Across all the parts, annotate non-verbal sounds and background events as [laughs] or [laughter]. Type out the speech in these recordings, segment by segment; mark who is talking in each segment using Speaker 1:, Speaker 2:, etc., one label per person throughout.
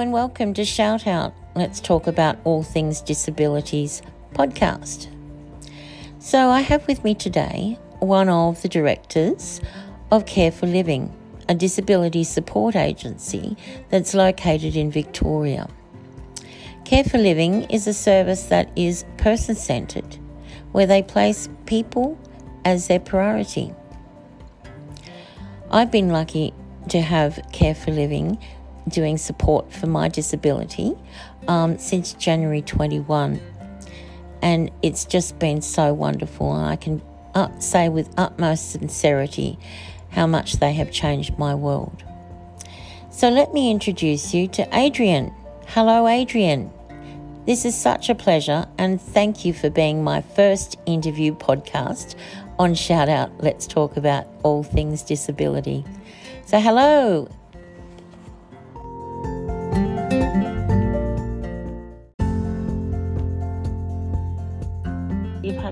Speaker 1: And welcome to Shout Out. Let's talk about all things disabilities podcast. So, I have with me today one of the directors of Care for Living, a disability support agency that's located in Victoria. Care for Living is a service that is person centered, where they place people as their priority. I've been lucky to have Care for Living doing support for my disability um, since January 21. And it's just been so wonderful. I can uh, say with utmost sincerity how much they have changed my world. So let me introduce you to Adrian. Hello, Adrian. This is such a pleasure, and thank you for being my first interview podcast on Shout Out Let's Talk About All Things Disability. So, hello,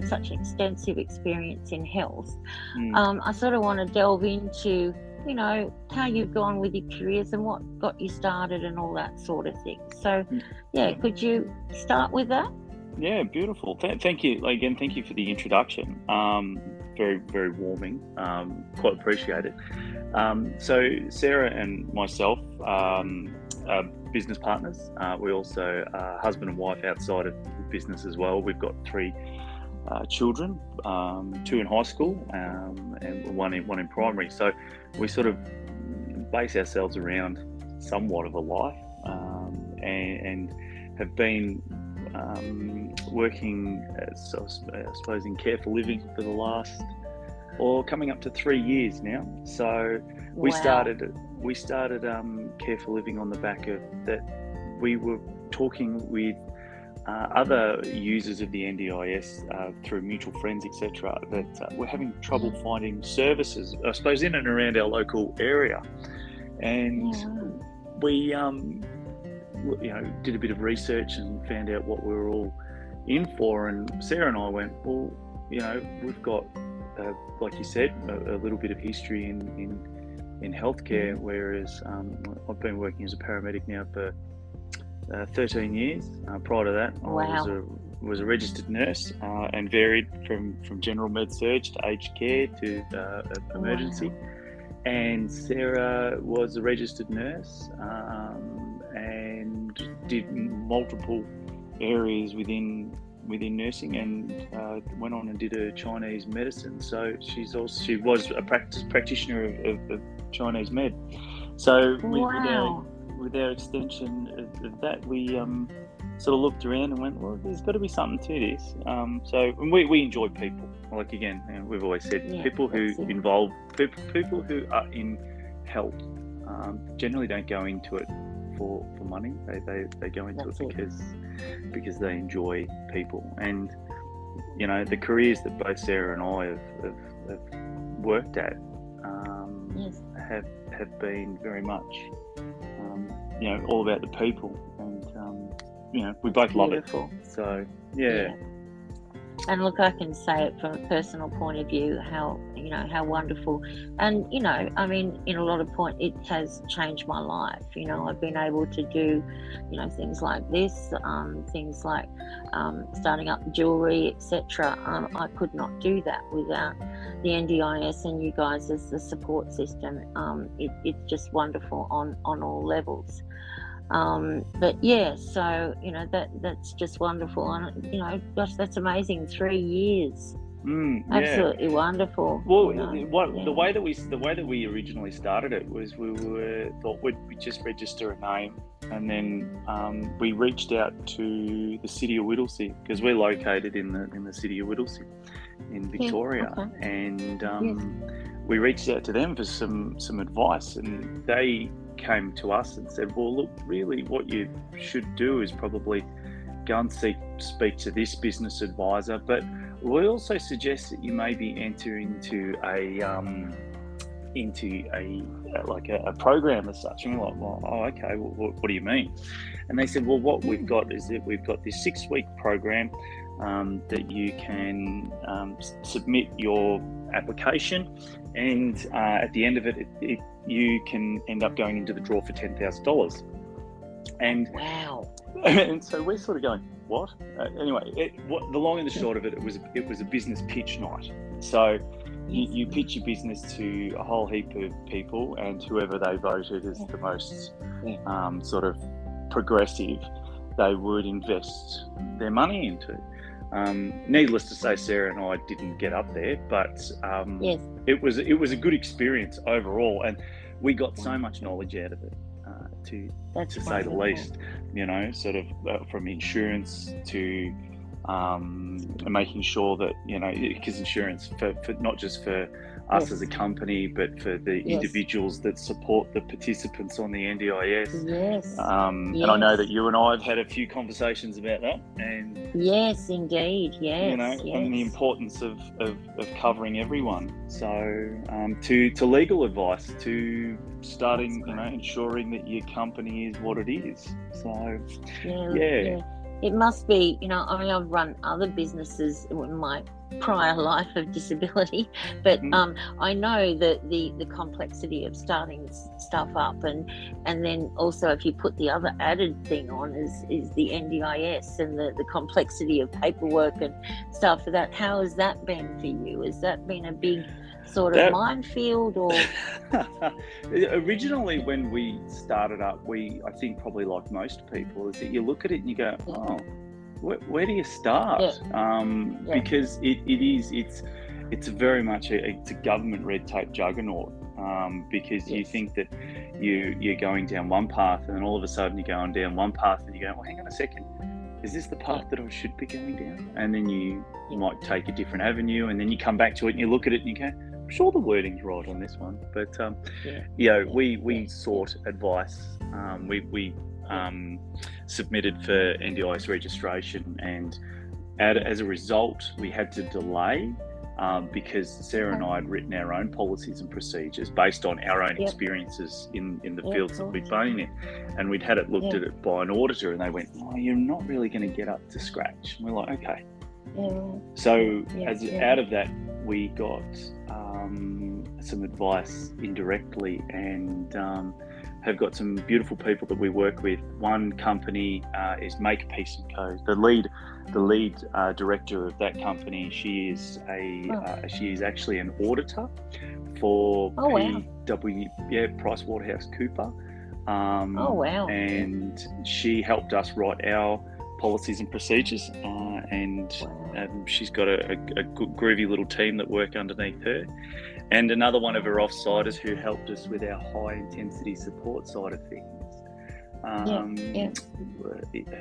Speaker 1: such extensive experience in health. Mm. Um, I sort of want to delve into, you know, how you've gone with your careers and what got you started and all that sort of thing. So, hmm. yeah, could you start with that?
Speaker 2: Yeah, beautiful. Th- thank you again. Thank you for the introduction. Um, very, very warming. Um, quite appreciate it. Um, so, Sarah and myself um, are business partners. Uh, we also are husband and wife outside of business as well. We've got three uh, children, um, two in high school um, and one in one in primary. So we sort of base ourselves around somewhat of a life um, and, and, have been um, working, as, I suppose, in care for living for the last or coming up to three years now. So we wow. started we started um, care for living on the back of that. We were talking with uh, other users of the NDIS uh, through mutual friends, etc., that uh, we're having trouble finding services, I suppose, in and around our local area. And yeah. we, um, you know, did a bit of research and found out what we were all in for. And Sarah and I went, well, you know, we've got, uh, like you said, a, a, little bit of history in in, in healthcare, whereas um, I've been working as a paramedic now for uh, 13 years. Uh, prior to that, wow. I was a, was a registered nurse uh, and varied from, from general med surge to aged care to uh, emergency. Wow. And Sarah was a registered nurse um, and did multiple areas within within nursing and uh, went on and did her Chinese medicine. So she's also she was a practice practitioner of, of, of Chinese med. So
Speaker 1: wow
Speaker 2: with our extension of, of that, we um, sort of looked around and went, well, there's got to be something to this. Um, so we, we enjoy people. Like again, you know, we've always said, yeah, people who involve people, people who are in health um, generally don't go into it for, for money. They, they, they go into that's it because it. because they enjoy people. And you know the careers that both Sarah and I have, have, have worked at um, yes. have have been very much you know, all about the people, and um, you know, we both Beautiful. love it. So yeah. yeah.
Speaker 1: And look, I can say it from a personal point of view, how you know how wonderful, and you know, I mean, in a lot of point, it has changed my life. You know, I've been able to do, you know, things like this, um, things like um, starting up jewelry, etc. Um, I could not do that without the NDIS and you guys as the support system. Um, it, it's just wonderful on on all levels. Um, but yeah, so you know that that's just wonderful, and you know, gosh, that's amazing. Three years,
Speaker 2: mm,
Speaker 1: yeah. absolutely wonderful.
Speaker 2: Well, you know? what, yeah. the way that we the way that we originally started it was we were thought we'd just register a name, and then um, we reached out to the city of Whittlesea because we're located in the in the city of Whittlesea in Victoria, yeah, okay. and um, yes. we reached out to them for some some advice, and they came to us and said, "Well, look, really, what you should do is probably go and seek speak to this business advisor, but we also suggest that you maybe enter into a um, into a like a, a, program as such." And we're like, "Well, oh, okay. Well, what, what do you mean?" And they said, "Well, what we've got is that we've got this six week program." Um, that you can um, submit your application, and uh, at the end of it, it, it, you can end up going into the draw for ten thousand dollars. And
Speaker 1: wow. [laughs]
Speaker 2: And so we're sort of going, what? Uh, anyway, it, what, the long and the short of it, it was it was a business pitch night. So you, you pitch your business to a whole heap of people, and whoever they voted as the most um, sort of progressive, they would invest their money into. Um, needless to say, Sarah and I didn't get up there, but um,
Speaker 1: Yes.
Speaker 2: it was it was a good experience overall, and we got so much knowledge out of it. Uh, to
Speaker 1: That's
Speaker 2: to say the least, you know, sort of uh, from insurance to um, making sure that you know, because insurance for, for not just for us
Speaker 1: Yes.
Speaker 2: as a company, but for the
Speaker 1: Yes.
Speaker 2: individuals that support the participants on the NDIS.
Speaker 1: Yes.
Speaker 2: Um, And I know that you and I have had a few conversations about that, and
Speaker 1: yes, indeed. Yes.
Speaker 2: you know,
Speaker 1: yes.
Speaker 2: and the importance of, of, of covering everyone. So, um, to to legal advice, to starting, you know, ensuring that your company is what it is. So,
Speaker 1: yeah,
Speaker 2: Yeah.
Speaker 1: It must be, you know, I mean, I've run other businesses in my prior life of disability, [laughs] but
Speaker 2: Mm.
Speaker 1: um, I know that the, the complexity of starting stuff up, and and then also if you put the other added thing on is is the NDIS and the, the complexity of paperwork and stuff for that. How has that been for you? Has that been a big sort of
Speaker 2: That-
Speaker 1: minefield, or [laughs]
Speaker 2: Originally, when we started up, we, I think, probably like most people, is that you look at it and you go, oh, where, where do you start? Um,
Speaker 1: Yeah.
Speaker 2: Because it, it is, it's, it's very much a, it's a government red tape juggernaut. Um, because you think that you you're going down one path, and then all of a sudden you're going down one path, and you go, well, hang on a second, is this the path that I should be going down? And then you
Speaker 1: Yeah.
Speaker 2: might take a different avenue, and then you come back to it and you look at it and you go, I'm sure the wording's right on this one, but um,
Speaker 1: Yeah.
Speaker 2: you know, we we
Speaker 1: Yeah.
Speaker 2: sought advice. Um, we we um, submitted for NDIS registration, and as a result, we had to delay. Um, because Sarah and I had written our own policies and procedures based on our own
Speaker 1: Yep.
Speaker 2: experiences in, in the
Speaker 1: Yep,
Speaker 2: fields that we'd been in. And we'd had it looked
Speaker 1: Yeah.
Speaker 2: at it by an auditor, and they went, Oh, you're not really going to get up to scratch. And we're like, Okay. So as out of that, we got um, some advice indirectly, and um, have got some beautiful people that we work with. One company uh, is Make Peace and Co. The lead, the lead uh, director of that company, she is a
Speaker 1: Oh.
Speaker 2: uh, she is actually an auditor for
Speaker 1: Oh, wow.
Speaker 2: PW, yeah, Price Waterhouse Cooper. Um,
Speaker 1: Oh wow.
Speaker 2: and she helped us write our policies and procedures, uh, and
Speaker 1: Wow.
Speaker 2: um, she's got a, a, a groovy little team that work underneath her. And another one of her offsiders who helped us with our high intensity support side of things. Um,
Speaker 1: yeah.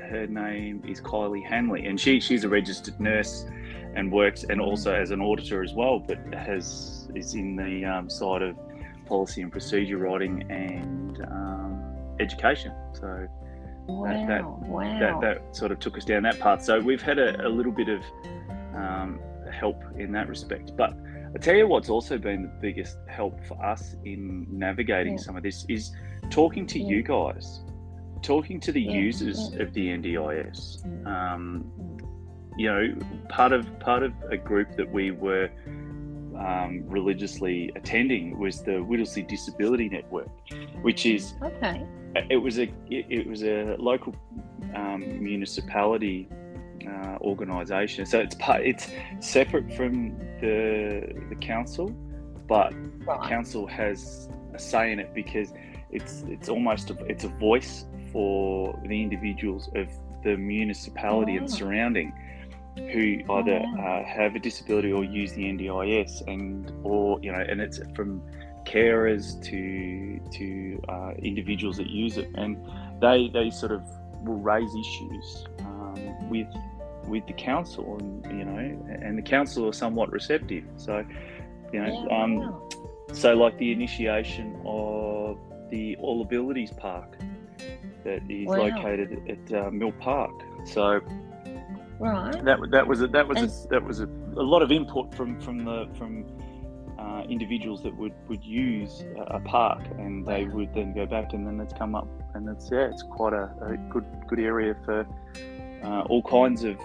Speaker 2: Her name is Kylie Hanley, and she, she's a registered nurse and works, and also as an auditor as well, but has is in the um, side of policy and procedure writing and um, education. So
Speaker 1: Wow.
Speaker 2: that-
Speaker 1: wow.
Speaker 2: that, that sort of took us down that path. So we've had a, a little bit of um, help in that respect. But I tell you what's also been the biggest help for us in navigating
Speaker 1: Yeah.
Speaker 2: some of this is talking to
Speaker 1: Yeah.
Speaker 2: you guys, talking to the
Speaker 1: Yeah,
Speaker 2: users of the NDIS.
Speaker 1: Mm.
Speaker 2: Um, you know, part of part of a group that we were um, religiously attending was the Whittlesea Disability Network, which is
Speaker 1: okay.
Speaker 2: it was a it, it was a local um, municipality uh, organisation. So it's part it's separate from the the council, but the council has a say in it because it's it's almost a, it's a voice for the individuals of the municipality and
Speaker 1: Oh.
Speaker 2: surrounding who either
Speaker 1: wow.
Speaker 2: uh, have a disability or use the NDIS and or you know and it's from carers to to uh, individuals that use it and they they sort of will raise issues um, with with the council and you know and the council are somewhat receptive so you know
Speaker 1: Yeah,
Speaker 2: um,
Speaker 1: wow.
Speaker 2: so like the initiation of the All Abilities Park that is
Speaker 1: Wow.
Speaker 2: located at uh, Mill Park so
Speaker 1: Right.
Speaker 2: that that was a, that was
Speaker 1: And-
Speaker 2: a, that was a, a lot of input from from the from uh, individuals that would would use a, a park and they
Speaker 1: Wow.
Speaker 2: would then go back and then it's come up and it's yeah it's quite a, a good good area for uh, all kinds of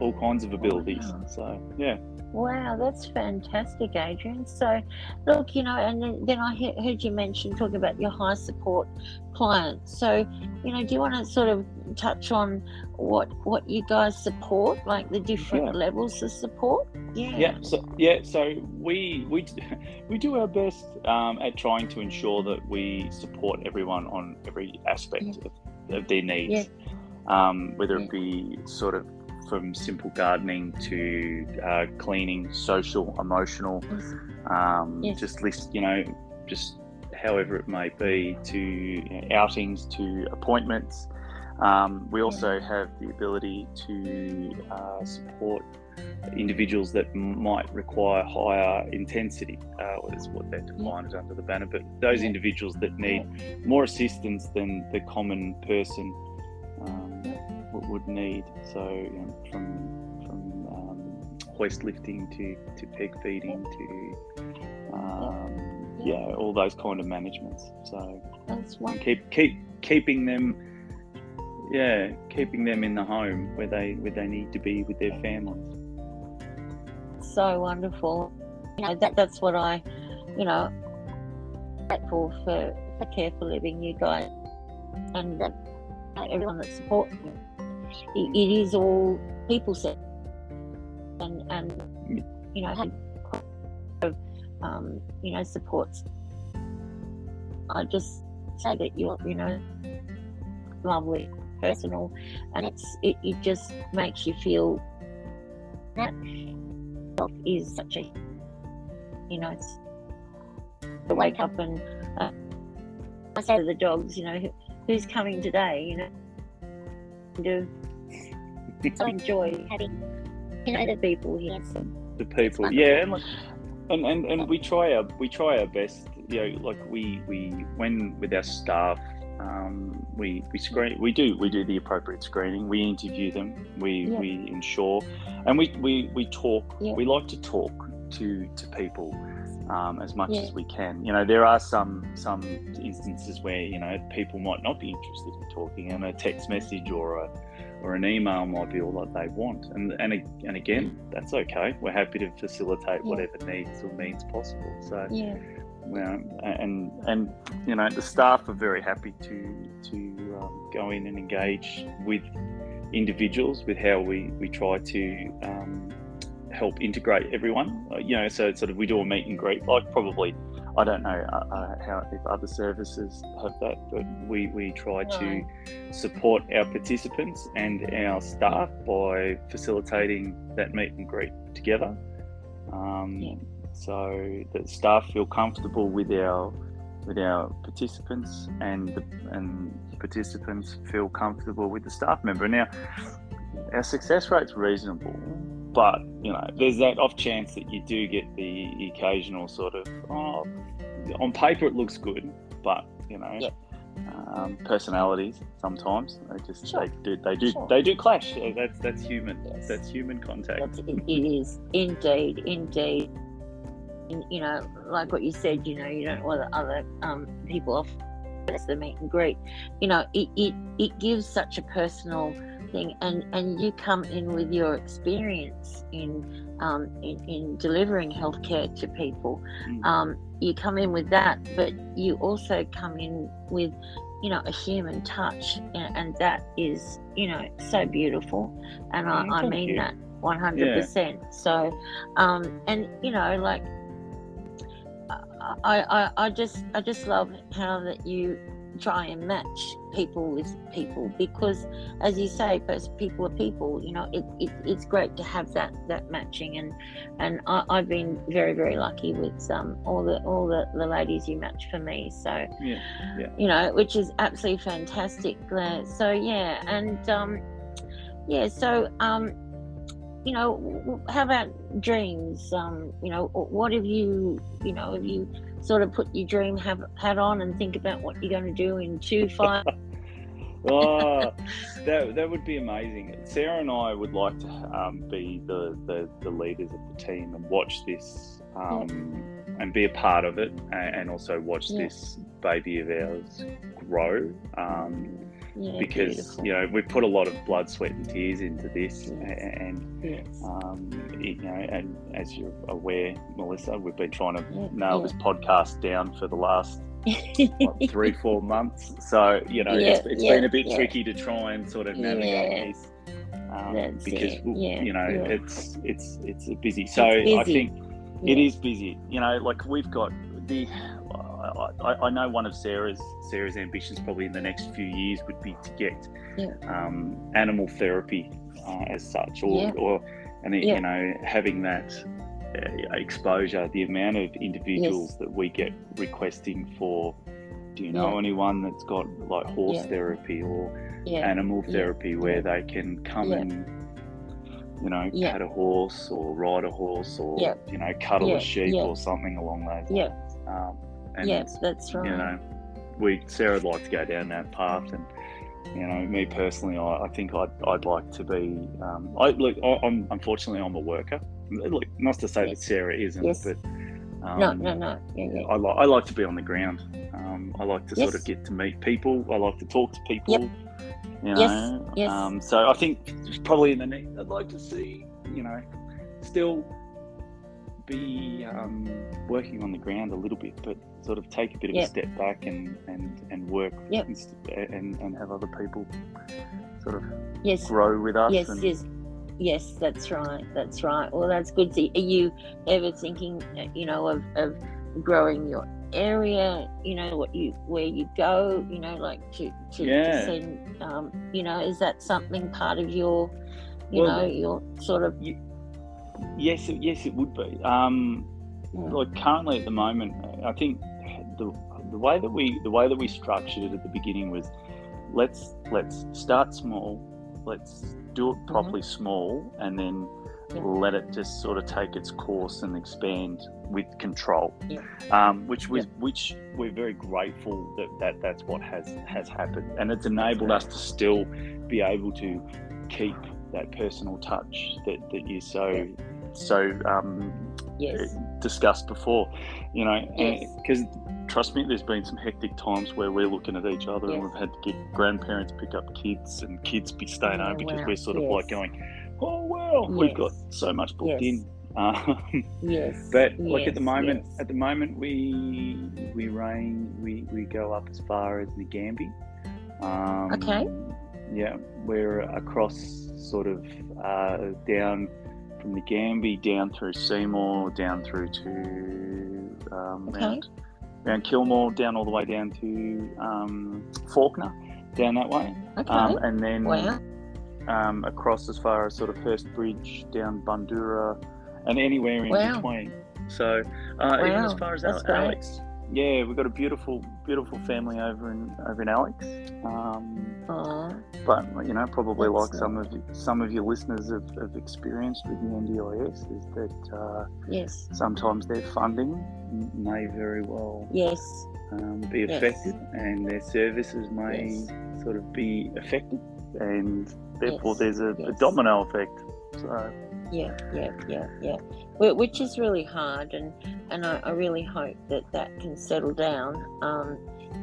Speaker 2: all kinds of abilities
Speaker 1: wow.
Speaker 2: so yeah
Speaker 1: Wow, that's fantastic, Adrian. So, look, you know, and then, then I heard you mention talking about your high support clients. So, you know, do you want to sort of touch on what what you guys support, like the different yeah. levels of support?
Speaker 2: Yeah. Yeah. So yeah. So we we [laughs] we do our best um, at trying to ensure that we support everyone on every aspect yeah. of, of, their needs, yeah. um, whether it be sort of from simple gardening to uh, cleaning, social, emotional, um, yes. just list, you know, just however it may be, to you know, outings, to appointments. Um, we also have the ability to uh, support individuals that might require higher intensity, uh, that's what they're defined as under the banner, but those individuals that need more assistance than the common person um, would need. So you know, from from um, hoist lifting to, to peg feeding to um, yeah, all those kind of managements. So that's keep keep keeping them yeah keeping them in the home where they where they need to be with their families.
Speaker 1: So wonderful. You know that that's what I you know grateful for for Care for Living you guys and uh, everyone that supports me it, it is all people set and and you know um, you know supports. I just say that you're you know lovely personal and it's it, it just makes you feel that is such a you know it's to wake up and uh, I say to the dogs you know who's coming today? You know do so enjoy having you know the people here.
Speaker 2: The people, yeah, and, like, and and and we try our we try our best. You know, like we we when with our staff, um, we we screen we do we do the appropriate screening. We interview them. We yeah. we ensure, and we we we talk. Yeah. We like to talk to to people. Um, as much yeah. as we can. You know, there are some some instances where you know people might not be interested in talking, and a text message or a or an email might be all that they want. And and and again, that's okay. We're happy to facilitate yeah. whatever needs or means possible. So yeah. and and you know the staff are very happy to to um, go in and engage with individuals with how we we try to um, help integrate everyone. Uh, you know, so sort of we do a meet and greet, like probably I don't know uh, uh, how if other services have that, but we, we try to support our participants and our staff by facilitating that meet and greet together. Um, yeah. So that staff feel comfortable with our with our participants and the, and participants feel comfortable with the staff member. Now, our success rate's reasonable, but you know, there's that off chance that you do get the occasional sort of, oh, on paper it looks good, but you know, um, personalities sometimes they just sure. they do they do sure. they do clash. That's that's human. Yes. That's human contact. That's,
Speaker 1: it is indeed, indeed. You know, like what you said. You know, you don't want other um, people off. That's the meet and greet. You know, it, it it gives such a personal and and you come in with your experience in um, in, in, delivering healthcare to people mm. um, you come in with that but you also come in with you know a human touch and, and that is you know so beautiful and I, I mean you. that 100% yeah. so um, and you know like I, I, I just I just love how that you try and match people with people because as you say people are people you know it, it, it's great to have that that matching and and I, have been very very lucky with um all the all the, the ladies you match for me so yeah, yeah. you know which is absolutely fantastic so yeah and um yeah so um you know how about dreams um you know what have you you know have you sort of put your dream hat on and think about what you're going to do in two five [laughs]
Speaker 2: oh that, that would be amazing sarah and i would like to um, be the, the, the leaders of the team and watch this um, yeah. and be a part of it and, and also watch yeah. this baby of ours grow um,
Speaker 1: Yeah,
Speaker 2: because
Speaker 1: beautiful.
Speaker 2: you know we put a lot of blood, sweat, and tears into this,
Speaker 1: Yes.
Speaker 2: and
Speaker 1: Yes.
Speaker 2: um, you know, and as you're aware, Melissa, we've been trying to
Speaker 1: Yeah,
Speaker 2: nail
Speaker 1: yeah.
Speaker 2: this podcast down for the last what, [laughs] three, four months. So you know, it's, it's been a bit tricky to try and sort of navigate this. Um, because you know it's it's it's busy. So I
Speaker 1: busy.
Speaker 2: think it is busy. You know, like we've got the. I, I, know one of Sarah's Sarah's ambitions probably in the next few years would be to get
Speaker 1: Yeah.
Speaker 2: um, animal therapy uh, as such, or
Speaker 1: Yeah.
Speaker 2: or and
Speaker 1: Yeah.
Speaker 2: you know having that uh, exposure, the amount of individuals that we get requesting for. Do you know anyone that's got like horse therapy or animal therapy where they can come and you know
Speaker 1: Yeah.
Speaker 2: pat a horse or ride a horse or
Speaker 1: Yeah.
Speaker 2: you know cuddle
Speaker 1: Yeah.
Speaker 2: a sheep or something along those
Speaker 1: Yeah.
Speaker 2: lines. Um, and
Speaker 1: Yes, that's right.
Speaker 2: you know, we Sarah'd like to go down that path, and you know, me personally, I, I think I'd, I'd like to be. Um, I look, I, I'm unfortunately I'm a worker. Look, not to say that Sarah isn't,
Speaker 1: Yes.
Speaker 2: but um,
Speaker 1: no, no, no. Yeah, yeah.
Speaker 2: I like I like to be on the ground. Um, I like to sort of get to meet people. I like to talk to people.
Speaker 1: Yep.
Speaker 2: You
Speaker 1: Yes,
Speaker 2: know,
Speaker 1: yes.
Speaker 2: Um, so I think probably in the next, I'd like to see you know, still be um, working on the ground a little bit, but sort of take a bit of
Speaker 1: Yep.
Speaker 2: a step back and and and work
Speaker 1: Yep.
Speaker 2: and and have other people sort of
Speaker 1: Yes,
Speaker 2: grow with us.
Speaker 1: yes,
Speaker 2: and,
Speaker 1: yes. Yes, that's right. That's right. Well, that's good. To, are you ever thinking, uh, you know, of, of growing your area? You know, what you where you go? You know, like to to,
Speaker 2: Yeah.
Speaker 1: to send. Um, you know, is that something part of your, you
Speaker 2: Well,
Speaker 1: know, your sort of?
Speaker 2: Yes, it- yes, it would be. Um, like currently at the moment, I think the the way that we the way that we structured it at the beginning was let's let's start small, let's do it properly small, and then
Speaker 1: Yeah.
Speaker 2: let it just sort of take its course and expand with control.
Speaker 1: Yeah.
Speaker 2: Um, which was which we're very grateful that, that that's what has has happened, and it's enabled us to still be able to keep that personal touch that, that you so
Speaker 1: Yeah.
Speaker 2: So um,
Speaker 1: Yes.
Speaker 2: discussed before, you know,
Speaker 1: Yes.
Speaker 2: because trust me, there's been some hectic times where we're looking at each other and we've had to get grandparents pick up kids and kids be staying
Speaker 1: Oh,
Speaker 2: home because
Speaker 1: wow.
Speaker 2: we're sort of
Speaker 1: Yes.
Speaker 2: like going, oh well, we've got so much booked
Speaker 1: Yes.
Speaker 2: in. Um,
Speaker 1: Yes. [laughs]
Speaker 2: but like at the moment,
Speaker 1: yes.
Speaker 2: at the moment we we rain we, we go up as far as Nagambie. Um,
Speaker 1: Okay.
Speaker 2: Yeah, we're across sort of uh, down from Nagambie down through Seymour, down through to um,
Speaker 1: Okay.
Speaker 2: Mount, Mount Kilmore, down all the way down to um, Fawkner, down that way,
Speaker 1: okay.
Speaker 2: um, and then
Speaker 1: wow.
Speaker 2: um, across as far as sort of Hurstbridge, down Bundoora, and anywhere in
Speaker 1: Wow.
Speaker 2: between. So uh, even as far as
Speaker 1: that's
Speaker 2: Al-
Speaker 1: great.
Speaker 2: Yeah, we've got a beautiful, beautiful family over in over in Alex. Um, but you know, probably
Speaker 1: That's
Speaker 2: like some of you, some of your listeners have, have experienced with the NDIS is that uh,
Speaker 1: yes.
Speaker 2: sometimes their funding may very well
Speaker 1: Yes.
Speaker 2: um, be
Speaker 1: Yes.
Speaker 2: affected, and their services may
Speaker 1: Yes.
Speaker 2: sort of be affected, and therefore
Speaker 1: Yes,
Speaker 2: there's a, a domino effect. So
Speaker 1: Yeah, yeah, yeah, yeah. Which is really hard, and and I, I really hope that that can settle down, um,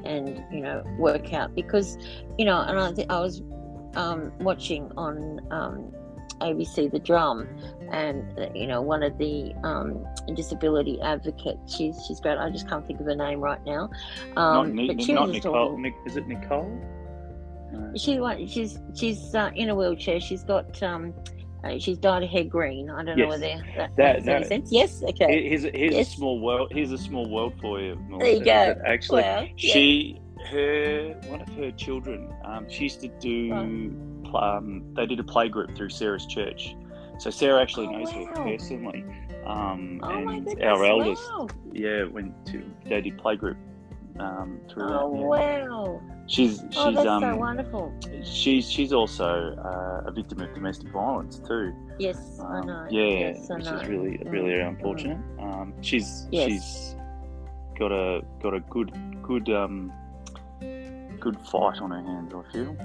Speaker 1: and you know work out because, you know, and I th- I was um, watching on um, ABC The Drum, and uh, you know one of the um, disability advocates. She's she's great. I just can't think of her name right now.
Speaker 2: not,
Speaker 1: Um,
Speaker 2: Ni-
Speaker 1: but she
Speaker 2: not
Speaker 1: was
Speaker 2: Nicole.
Speaker 1: talking-
Speaker 2: is it Nicole? No.
Speaker 1: She she's she's uh, in a wheelchair. She's got um, uh, she's dyed her hair green. I don't know whether that,
Speaker 2: That-
Speaker 1: makes any sense. Yes. Okay.
Speaker 2: Here's a, here's
Speaker 1: Yes.
Speaker 2: a small world. Here's a small world for you.
Speaker 1: There you go.
Speaker 2: that Actually,
Speaker 1: Wow, yeah.
Speaker 2: she her one of her children. Um, she used to do. Um, they did a play group through Sarah's church. So Sarah actually
Speaker 1: Oh,
Speaker 2: knows her personally. Um,
Speaker 1: oh
Speaker 2: and
Speaker 1: goodness!
Speaker 2: our eldest,
Speaker 1: Wow.
Speaker 2: yeah, went to they did play group um, through
Speaker 1: Oh.
Speaker 2: Yeah.
Speaker 1: wow!
Speaker 2: She's she's
Speaker 1: Oh, that's
Speaker 2: um
Speaker 1: so wonderful.
Speaker 2: she's she's also uh, a victim of domestic violence too.
Speaker 1: Yes, I
Speaker 2: Um,
Speaker 1: know.
Speaker 2: Yeah,
Speaker 1: Yes, I
Speaker 2: which
Speaker 1: know.
Speaker 2: is really
Speaker 1: Mm,
Speaker 2: really
Speaker 1: mm.
Speaker 2: unfortunate. Um, she's
Speaker 1: Yes.
Speaker 2: she's got a got a good good um good fight on her hands. I feel.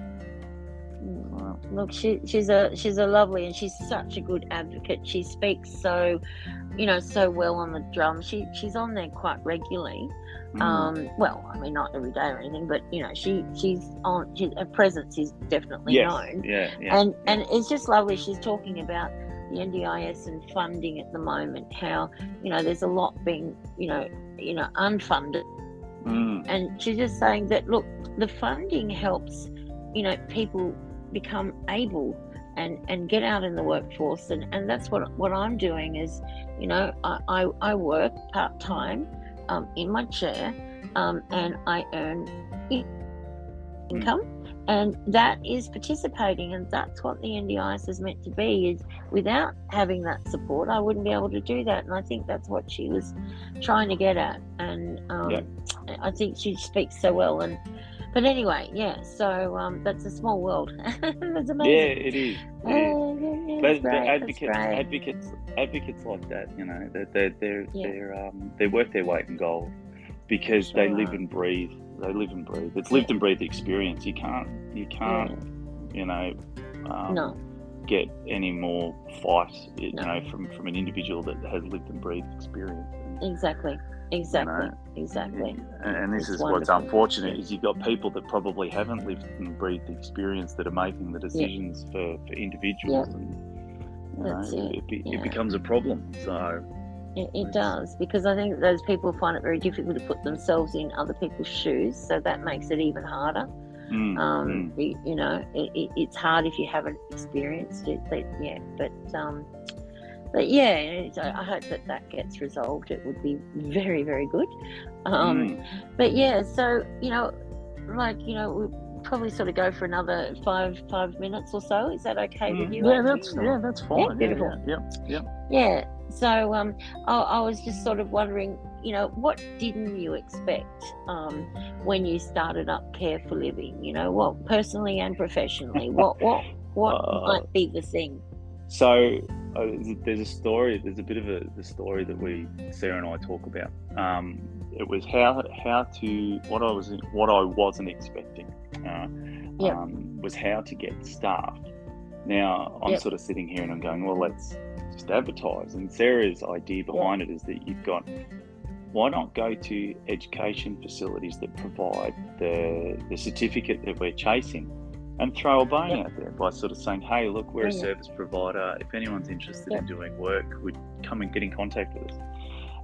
Speaker 1: Wow. Look, she, she's a she's a lovely and she's such a good advocate. She speaks so, you know, so well on the drum. She she's on there quite regularly. Mm. Um, well, I mean, not every day or anything, but you know, she she's on. She, her presence is definitely
Speaker 2: yes.
Speaker 1: known.
Speaker 2: Yeah, yeah.
Speaker 1: And and it's just lovely. She's talking about the NDIS and funding at the moment. How you know there's a lot being you know you know unfunded,
Speaker 2: mm.
Speaker 1: and she's just saying that look, the funding helps you know people become able and and get out in the workforce. And and that's what what I'm doing is you know I I, I work part time um, in my chair um, and I earn income. And that is participating and that's what the ndis is meant to be is without having that support i wouldn't be able to do that. And i think that's what she was trying to get at. And um, yeah. i think she speaks so well and but anyway yeah so um, that's a small world [laughs] that's amazing
Speaker 2: yeah it is, it is. but, advocates advocates advocates like that you know they're they're they're, yeah. they're um, they work their weight in gold because sure. they live and breathe they live and breathe. It's lived and breathed experience. You can't, you can't, yeah. you know, um,
Speaker 1: no.
Speaker 2: get any more fight, you no. know, from from an individual that has lived and breathed experience.
Speaker 1: Exactly. Exactly. You know, exactly.
Speaker 2: And, and this it's is wonderful. what's unfortunate is you've got people that probably haven't lived and breathed the experience that are making the decisions yeah. for, for individuals, yeah. and you know, it. It, be, yeah. it becomes a problem. So
Speaker 1: it, it, does because I think those people find it very difficult to put themselves in other people's shoes, so that makes it even harder.
Speaker 2: Mm,
Speaker 1: um, mm. You, know, it, it's hard if you haven't experienced it, but yeah, but um, but yeah, I hope that that gets resolved. It would be very, very good. Um, mm. But yeah, so you know, like you know, we'll probably sort of go for another five five minutes or so. Is that okay with mm. you?
Speaker 2: Yeah, that's yeah, that's fine. Yeah, beautiful. Yeah, yeah.
Speaker 1: yeah. yeah. So um, I, I, was just sort of wondering, you know, what didn't you expect um, when you started up Care for Living? You know, what personally and professionally, what what what [laughs] uh, might be the thing?
Speaker 2: So there's a story. There's a bit of a the story that we Sarah and I talk about. Um, it was how how to what I was what I wasn't expecting. Uh,
Speaker 1: yep.
Speaker 2: um, was how to get staff. Now I'm
Speaker 1: yep.
Speaker 2: sort of sitting here and I'm going, well, let's just advertise. And Sarah's idea behind yeah. it is that you've got why not go to education facilities that provide the the certificate that we're chasing and throw a bone yeah. out there by sort of saying, hey, look, we're a service provider. If anyone's interested in doing work, would come and get in contact with us.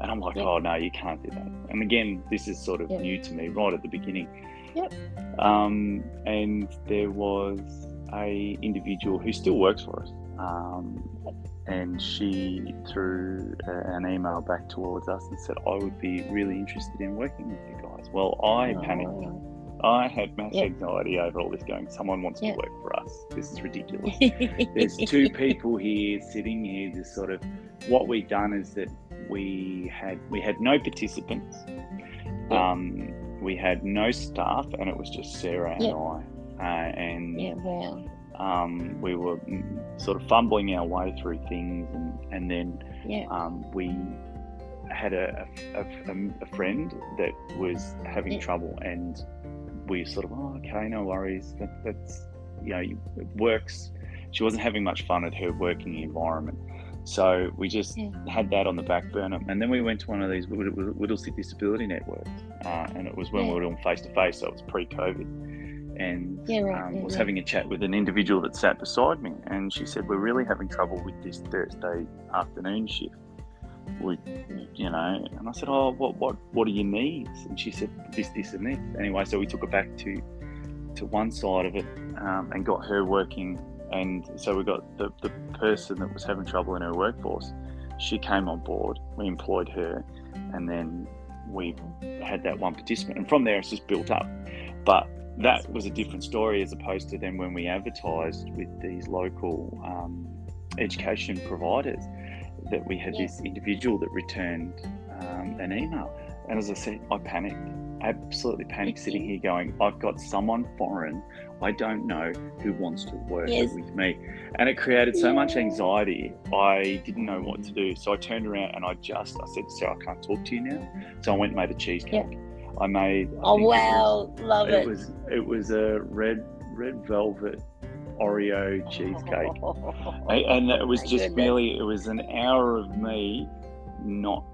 Speaker 2: And I'm like, oh no, you can't do that. And again, this is sort of new to me right at the beginning.
Speaker 1: Yep.
Speaker 2: Um, and there was a individual who still works for us. Um, and she threw an email back towards us and said, I would be really interested in working with you guys. Well, I oh. panicked. I had mass anxiety over all this going, someone wants to work for us. This is ridiculous. [laughs] There's two people here sitting here, this sort of what we've done is that we had we had no participants. Um, we had no staff and it was just Sarah and I. Uh, and
Speaker 1: yeah, wow
Speaker 2: um, we were sort of fumbling our way through things, and, and then um, we had a, a, a, a, friend that was having yeah. trouble, and we sort of, oh, okay, no worries. That, that's, you know, it works. She wasn't having much fun at her working environment. So we just yeah. had that on the back burner. And then we went to one of these Whittlesea Disability Networks, uh, and it was when we were doing face to face, so it was pre COVID and
Speaker 1: yeah, right,
Speaker 2: um,
Speaker 1: yeah,
Speaker 2: was having a chat with an individual that sat beside me, and she said, "We're really having trouble with this Thursday afternoon shift." We, you know, and I said, "Oh, what, what, what are your needs?" And she said, "This, this, and this." Anyway, so we took her back to to one side of it um, and got her working, and so we got the the person that was having trouble in her workforce. She came on board. We employed her, and then we had that one participant, and from there it's just built up. But that was a different story as opposed to then when we advertised with these local um, education providers that we had yeah. this individual that returned um, an email. And as I said, I panicked, absolutely panicked, sitting here going, I've got someone foreign I don't know who wants to work yes. with me. And it created so yeah. much anxiety. I didn't know what to do. So I turned around and I just, I said, Sarah, I can't talk to you now. So I went and made a cheesecake. Yeah. I made. I
Speaker 1: oh wow, it was, love it.
Speaker 2: It was it was a red red velvet Oreo cheesecake, [laughs] and, and it was just merely it was an hour of me not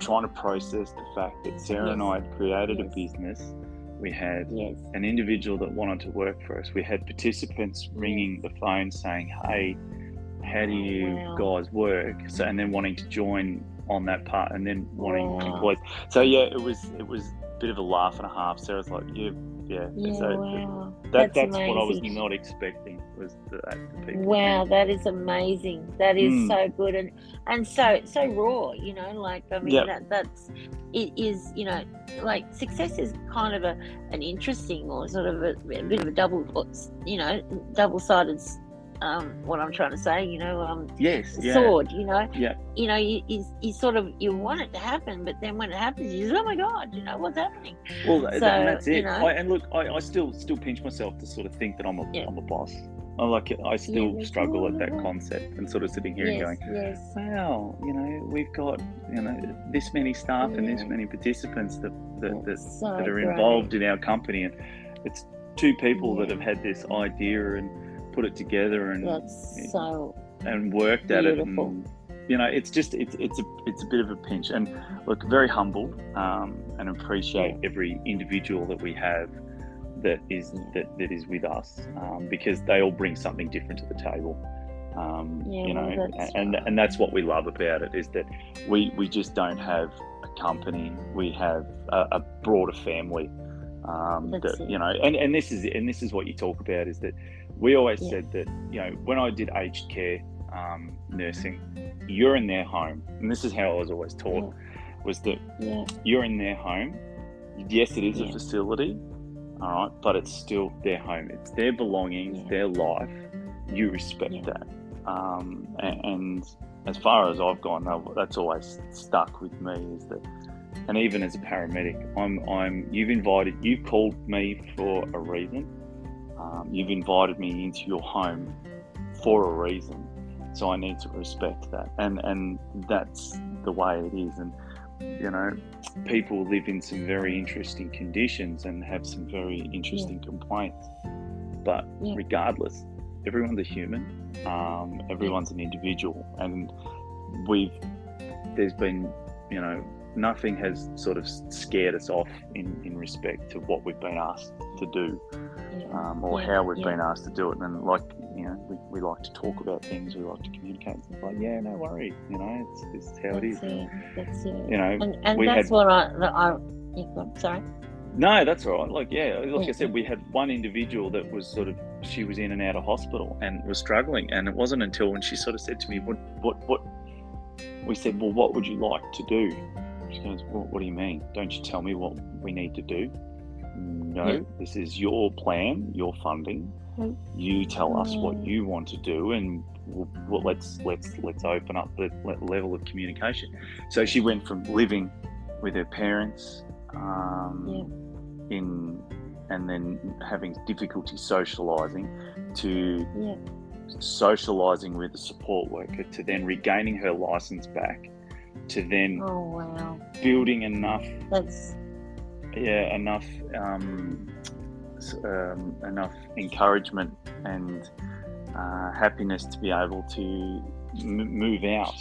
Speaker 2: trying to process the fact that Sarah yes. and I had created yes. a business. We had yes. an individual that wanted to work for us. We had participants ringing the phone saying, "Hey, how do you wow. guys work?" So, and then wanting to join on that part, and then wanting wow. employees. So yeah, it was it was a bit of a laugh and a half. Sarah's like, "Yeah, yeah."
Speaker 1: yeah
Speaker 2: so
Speaker 1: wow.
Speaker 2: that, that's, that's what I was not expecting was the, the people.
Speaker 1: Wow, that is amazing. That is mm. so good and and so so raw. You know, like I mean, yep. that that's it is. You know, like success is kind of a an interesting or sort of a, a bit of a double, you know, double sided um, what I'm trying to say, you know, um,
Speaker 2: yes, yeah.
Speaker 1: sword, you know,
Speaker 2: yeah,
Speaker 1: you know, you, you, you, sort of you want it to happen, but then when it happens, you say, oh my god, you know, what's happening?
Speaker 2: Well, so, that's it. You know, I, and look, I, I, still still pinch myself to sort of think that I'm a am a boss. I like it. I still yeah, struggle at that concept and sort of sitting here
Speaker 1: yes,
Speaker 2: and going,
Speaker 1: yes.
Speaker 2: wow, you know, we've got you know this many staff yeah. and this many participants that that, that,
Speaker 1: so
Speaker 2: that are involved in our company, and it's two people yeah. that have had this idea and put it together and
Speaker 1: That's so
Speaker 2: and worked beautiful. at it and you know it's just it's it's a it's a bit of a pinch. And look very humble um, and appreciate yeah. every individual that we have that is that, that is with us um, because they all bring something different to the table um, yeah, you know and and that's what we love about it is that we we just don't have a company. We have a, a broader family um, that, you know and, and this is and this is what you talk about is that we always yeah. said that you know when I did aged care um, nursing, you're in their home, and this is how I was always taught yeah. was that
Speaker 1: yeah.
Speaker 2: you're in their home. Yes, it is a facility, all right, but it's still their home. It's their belongings, their life. You respect that, um, and, and, as far as I've gone, that's always stuck with me. Is that and even as a paramedic, I'm I'm you've invited you've called me for a reason um, you've invited me into your home for a reason, so I need to respect that, and and that's the way it is. And you know, people live in some very interesting conditions and have some very interesting yeah. complaints. But yeah. regardless, everyone's a human. Um, everyone's an individual, and we've there's been you know nothing has sort of scared us off in, in respect to what we've been asked to do. Um, or yeah. how we've yeah. been asked to do it. And like, you know, we, we like to talk about things, we like to communicate. It's like, yeah, no worries, you know, it's, it's how
Speaker 1: that's
Speaker 2: it is.
Speaker 1: It. That's it.
Speaker 2: You know,
Speaker 1: and, and that's had, what I, I, sorry.
Speaker 2: No, that's all right. Like, yeah, like I said, we had one individual that was sort of she was in and out of hospital and was struggling, and it wasn't until when she sort of said to me, "What, what, what?" We said, "Well, what would you like to do?" She goes, well, What do you mean? Don't you tell me what we need to do? No, yeah. this is your plan, your funding. You tell us what you want to do, and we'll, we'll, let's let's let's open up the level of communication. So she went from living with her parents um, yeah. in and then having difficulty socializing to
Speaker 1: yeah.
Speaker 2: socializing with a support worker to then regaining her license back to then
Speaker 1: oh wow
Speaker 2: building enough
Speaker 1: that's
Speaker 2: yeah enough um, um, enough encouragement and uh, happiness to be able to m- move out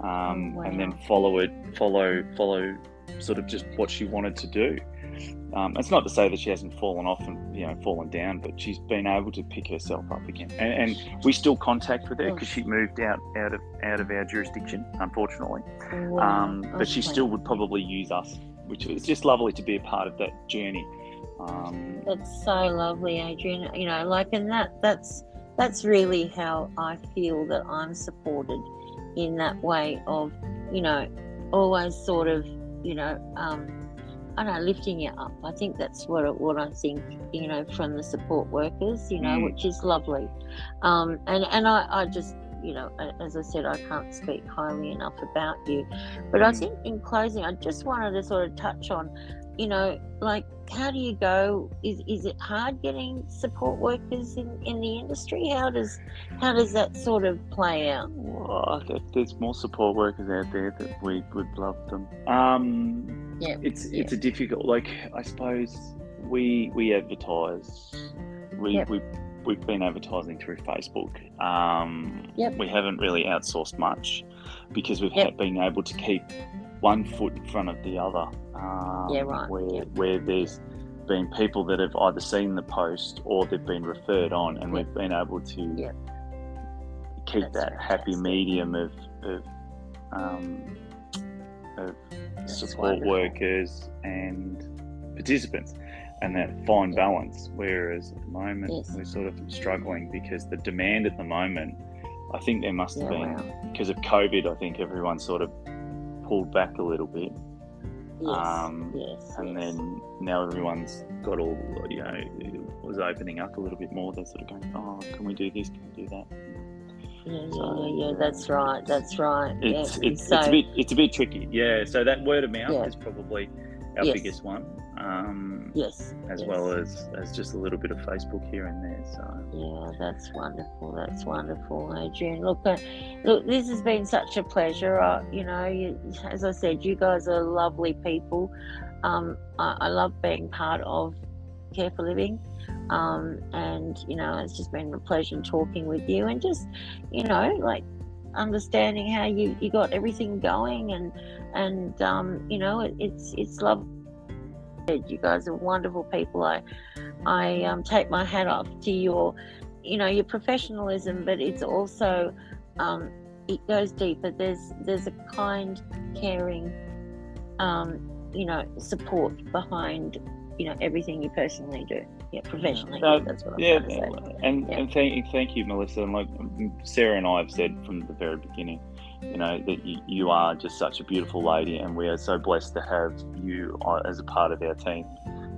Speaker 2: um, oh, wow. and then follow it follow follow sort of just what she wanted to do um, it's not to say that she hasn't fallen off and you know fallen down, but she's been able to pick herself up again. And, and we still contact with her because she moved out out of out of our jurisdiction, unfortunately.
Speaker 1: Wow.
Speaker 2: Um, but okay. she still would probably use us, which is just lovely to be a part of that journey. Um,
Speaker 1: that's so lovely, Adrian. You know, like, and that that's that's really how I feel that I'm supported in that way of, you know, always sort of, you know. Um, I don't know, lifting you up. I think that's what what I think, you know, from the support workers, you know, mm. which is lovely. Um, and and I, I just, you know, as I said, I can't speak highly enough about you. But mm. I think in closing, I just wanted to sort of touch on, you know, like how do you go? Is is it hard getting support workers in, in the industry? How does how does that sort of play out?
Speaker 2: Well, there's more support workers out there that we would love them. Um,
Speaker 1: yeah,
Speaker 2: it's
Speaker 1: yeah.
Speaker 2: it's a difficult. Like I suppose we we advertise, we
Speaker 1: yep.
Speaker 2: we we've been advertising through Facebook. Um,
Speaker 1: Yep.
Speaker 2: We haven't really outsourced much because we've
Speaker 1: Yep.
Speaker 2: been able to keep one foot in front of the other. Um,
Speaker 1: Yeah, right.
Speaker 2: Where,
Speaker 1: Yep.
Speaker 2: where there's been people that have either seen the post or they've been referred on, and we've been able to keep
Speaker 1: That's
Speaker 2: that happy medium of, of, um, of support
Speaker 1: wonderful.
Speaker 2: workers and participants and that fine balance. Whereas at the moment
Speaker 1: Yes.
Speaker 2: we're sort of struggling because the demand at the moment, I think there must have
Speaker 1: Yeah,
Speaker 2: been
Speaker 1: wow.
Speaker 2: because of COVID. I think everyone sort of pulled back a little bit,
Speaker 1: Yes,
Speaker 2: Um,
Speaker 1: yes,
Speaker 2: and
Speaker 1: yes.
Speaker 2: then now everyone's got all you know it was opening up a little bit more. They're sort of going, oh, can we do this? Can we do that?
Speaker 1: Yeah, yeah,
Speaker 2: So,
Speaker 1: yeah, yeah. That's right. That's right.
Speaker 2: It's
Speaker 1: yeah.
Speaker 2: it's,
Speaker 1: so,
Speaker 2: it's a bit it's a bit tricky. Yeah. So that word of mouth
Speaker 1: Yeah.
Speaker 2: is probably our
Speaker 1: Yes.
Speaker 2: biggest one. Um,
Speaker 1: yes,
Speaker 2: as
Speaker 1: yes.
Speaker 2: well as as just a little bit of Facebook here and there. So
Speaker 1: Yeah, that's wonderful. That's wonderful, Adrian. Look, uh, look, this has been such a pleasure. Uh, you know, you, as I said, you guys are lovely people. Um, I, I love being part of Care for Living, um, and you know, it's just been a pleasure talking with you, and just, you know, like understanding how you you got everything going, and and um, you know, it, it's it's lovely. You guys are wonderful people. I I um, take my hat off to your, you know, your professionalism, but it's also, um, it goes deeper. There's there's a kind, caring, um, you know, support behind, you know, everything you personally do. Yeah, professionally.
Speaker 2: No,
Speaker 1: that's what I'm
Speaker 2: yeah,
Speaker 1: say.
Speaker 2: and
Speaker 1: Yeah.
Speaker 2: and thank thank you, Melissa. And like Sarah and I have said from the very beginning, you know that you, you are just such a beautiful lady, and we are so blessed to have you uh, as a part of our team.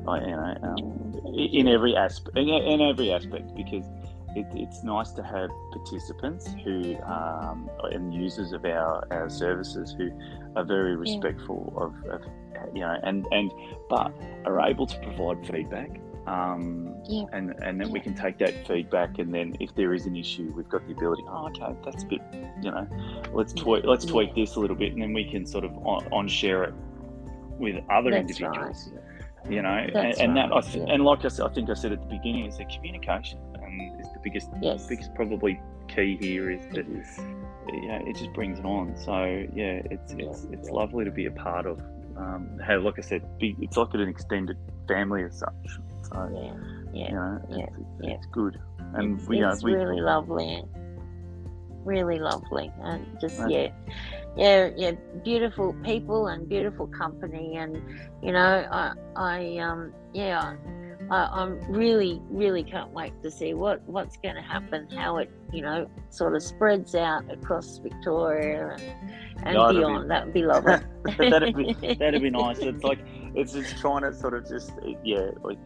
Speaker 2: Like, you know, um, in every aspect, in, in every aspect, because it, it's nice to have participants who um, and users of our, our services who are very respectful of, of you know and and but are able to provide feedback um,
Speaker 1: Yeah.
Speaker 2: and and then we can take that feedback and then if there is an issue we've got the ability oh okay that's a bit you know let's tweak let's tweak this a little bit and then we can sort of on, on share it with other
Speaker 1: That's
Speaker 2: individuals
Speaker 1: right.
Speaker 2: you know and,
Speaker 1: That's
Speaker 2: and that I, th-
Speaker 1: yeah.
Speaker 2: and like I, said, I think I said at the beginning is the communication and is the biggest
Speaker 1: Yes.
Speaker 2: biggest probably key here is that
Speaker 1: It is.
Speaker 2: you know, it just brings it on. So yeah, it's it's
Speaker 1: Yeah,
Speaker 2: it's
Speaker 1: yeah.
Speaker 2: lovely to be a part of. Um, how, like I said, be, it's like an extended family as such. So
Speaker 1: Yeah. Yeah.
Speaker 2: you know,
Speaker 1: yeah,
Speaker 2: it's, it's,
Speaker 1: yeah.
Speaker 2: it's good. And
Speaker 1: it's,
Speaker 2: we,
Speaker 1: it's
Speaker 2: we,
Speaker 1: really lovely really lovely and just
Speaker 2: Right.
Speaker 1: yeah yeah yeah beautiful people and beautiful company and you know i i um yeah I, i'm really really can't wait to see what what's going to happen how it you know sort of spreads out across victoria and and
Speaker 2: Yeah, that'd be-
Speaker 1: beyond that would be lovely [laughs]
Speaker 2: that'd be [laughs] that'd be nice. It's like it's just trying to sort of just yeah, like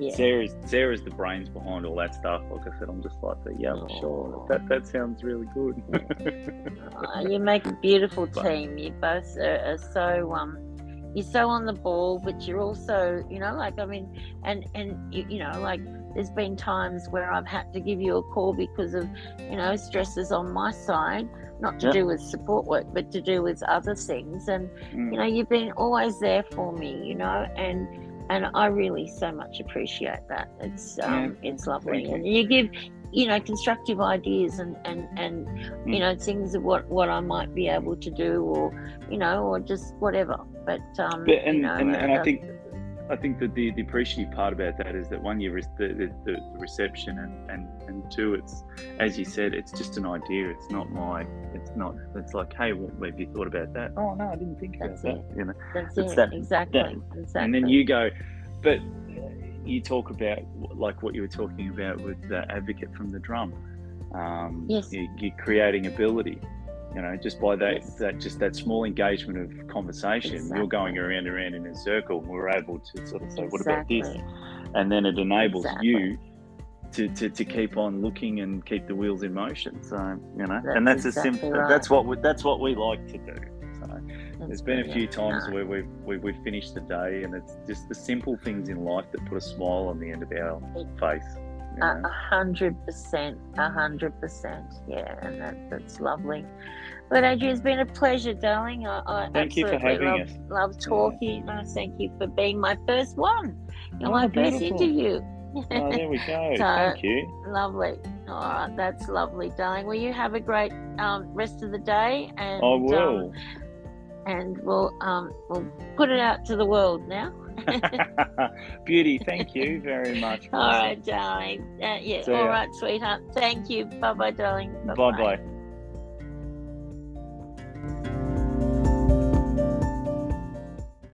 Speaker 1: yeah
Speaker 2: Sarah's Sarah's the brains behind all that stuff. Like I said, I'm just like yeah, for sure. That that sounds really good. [laughs]
Speaker 1: Uh, you make a beautiful team. You both are, are so um, you're so on the ball, but you're also, you know, like I mean, and and you, you know, like there's been times where I've had to give you a call because of, you know, stresses on my side, not to
Speaker 2: Yeah.
Speaker 1: do with support work, but to do with other things. And
Speaker 2: Mm.
Speaker 1: you know, you've been always there for me, you know, and and I really so much appreciate that. It's um, it's lovely, and you give, you know, constructive ideas and and and you
Speaker 2: Mm.
Speaker 1: know things of what what I might be able to do, or you know, or just whatever. But um,
Speaker 2: But, and,
Speaker 1: you know,
Speaker 2: and, and I
Speaker 1: uh,
Speaker 2: think I think that the, the appreciative part about that is that one, you re- the, the, the reception, and, and and two, it's as you said, it's just an idea. It's not my. It's not. It's like, hey, what have you thought about that? Oh no, I didn't think
Speaker 1: That's
Speaker 2: about that. You know,
Speaker 1: that's
Speaker 2: it's
Speaker 1: it
Speaker 2: that-
Speaker 1: exactly,
Speaker 2: that-
Speaker 1: exactly.
Speaker 2: and then you go, but you talk about like what you were talking about with the advocate from the drum. Um,
Speaker 1: Yes.
Speaker 2: you, you're creating ability. You know, just by that,
Speaker 1: Yes.
Speaker 2: that just that small engagement of conversation, you're going around and around in a circle. And we're able to sort of say, "What about this?" And then it enables
Speaker 1: Exactly.
Speaker 2: you to, to, to keep on looking and keep the wheels in motion. So you know,
Speaker 1: That's
Speaker 2: and that's a simple.
Speaker 1: right.
Speaker 2: That's what we, that's what we like to do.
Speaker 1: That's
Speaker 2: there's been a few times
Speaker 1: No.
Speaker 2: where we've, we, we've finished the day, and it's just the simple things in life that put a smile on the end of our face.
Speaker 1: A hundred percent, a hundred percent. Yeah, and that, that's lovely. But Adrian, it's been a pleasure, darling. I, I
Speaker 2: Thank you for having
Speaker 1: love,
Speaker 2: us.
Speaker 1: love talking. No, thank you for being my first one. You're
Speaker 2: Oh,
Speaker 1: my first interview.
Speaker 2: Oh, there we go. [laughs]
Speaker 1: So-
Speaker 2: Thank you.
Speaker 1: lovely. All right, that's lovely, darling. Well, you have a great um, rest of the day, and
Speaker 2: I
Speaker 1: um,
Speaker 2: will.
Speaker 1: And we'll um, we'll put it out to the world now. [laughs]
Speaker 2: Beauty, thank you very much. [laughs]
Speaker 1: All right, darling. Uh, yeah. All sweetheart. Thank you. Bye, bye, darling.
Speaker 2: Bye bye.